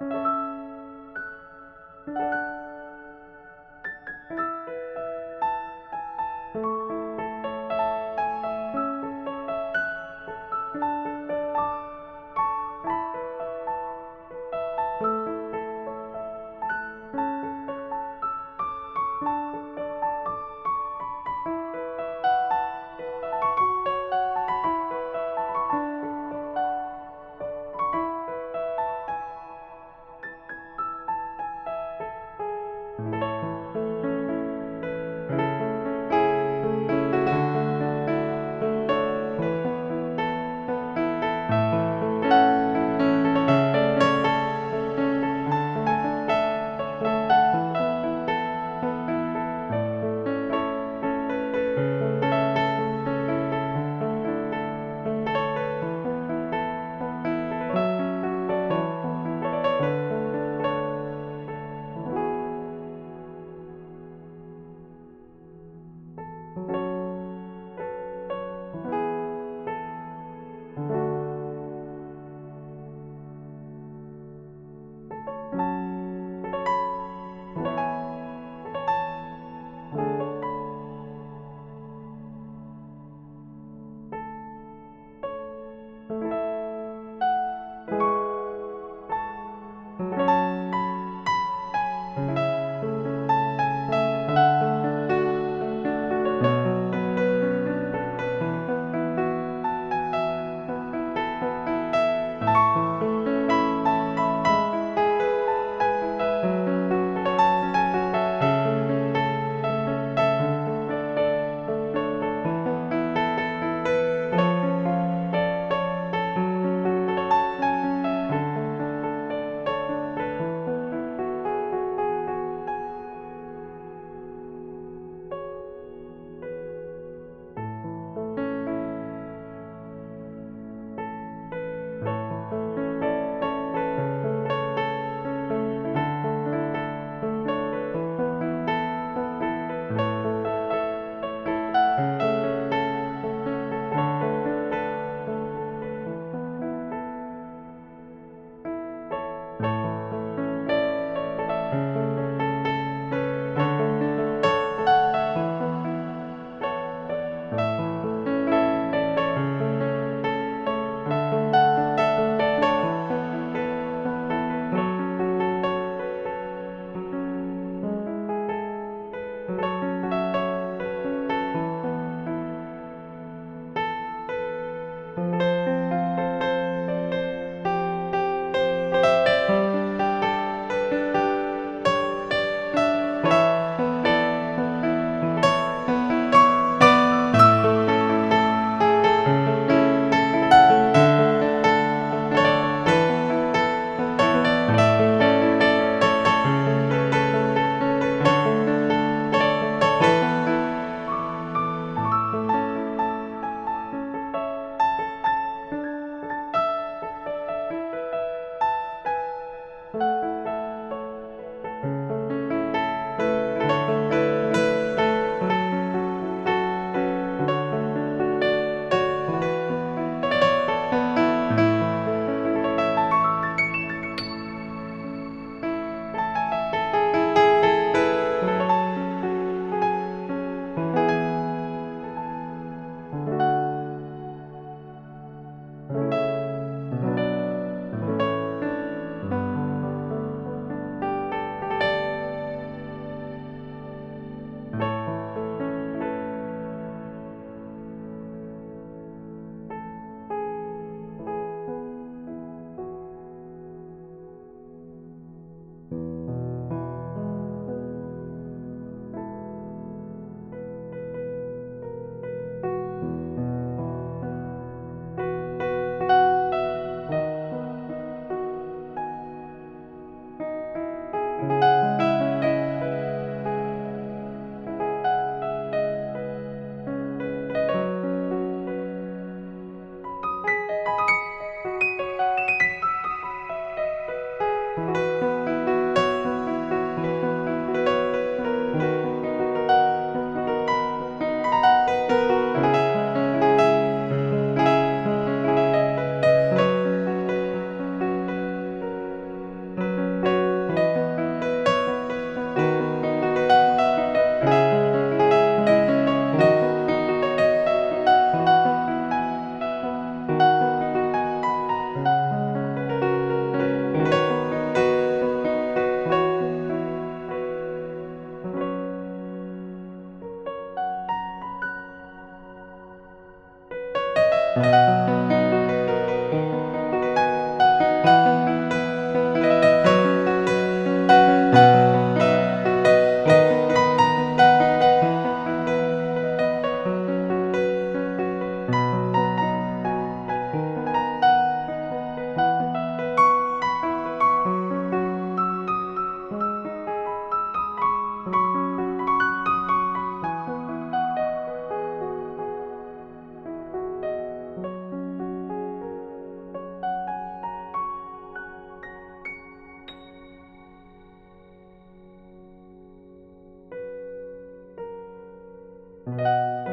Thank you. Música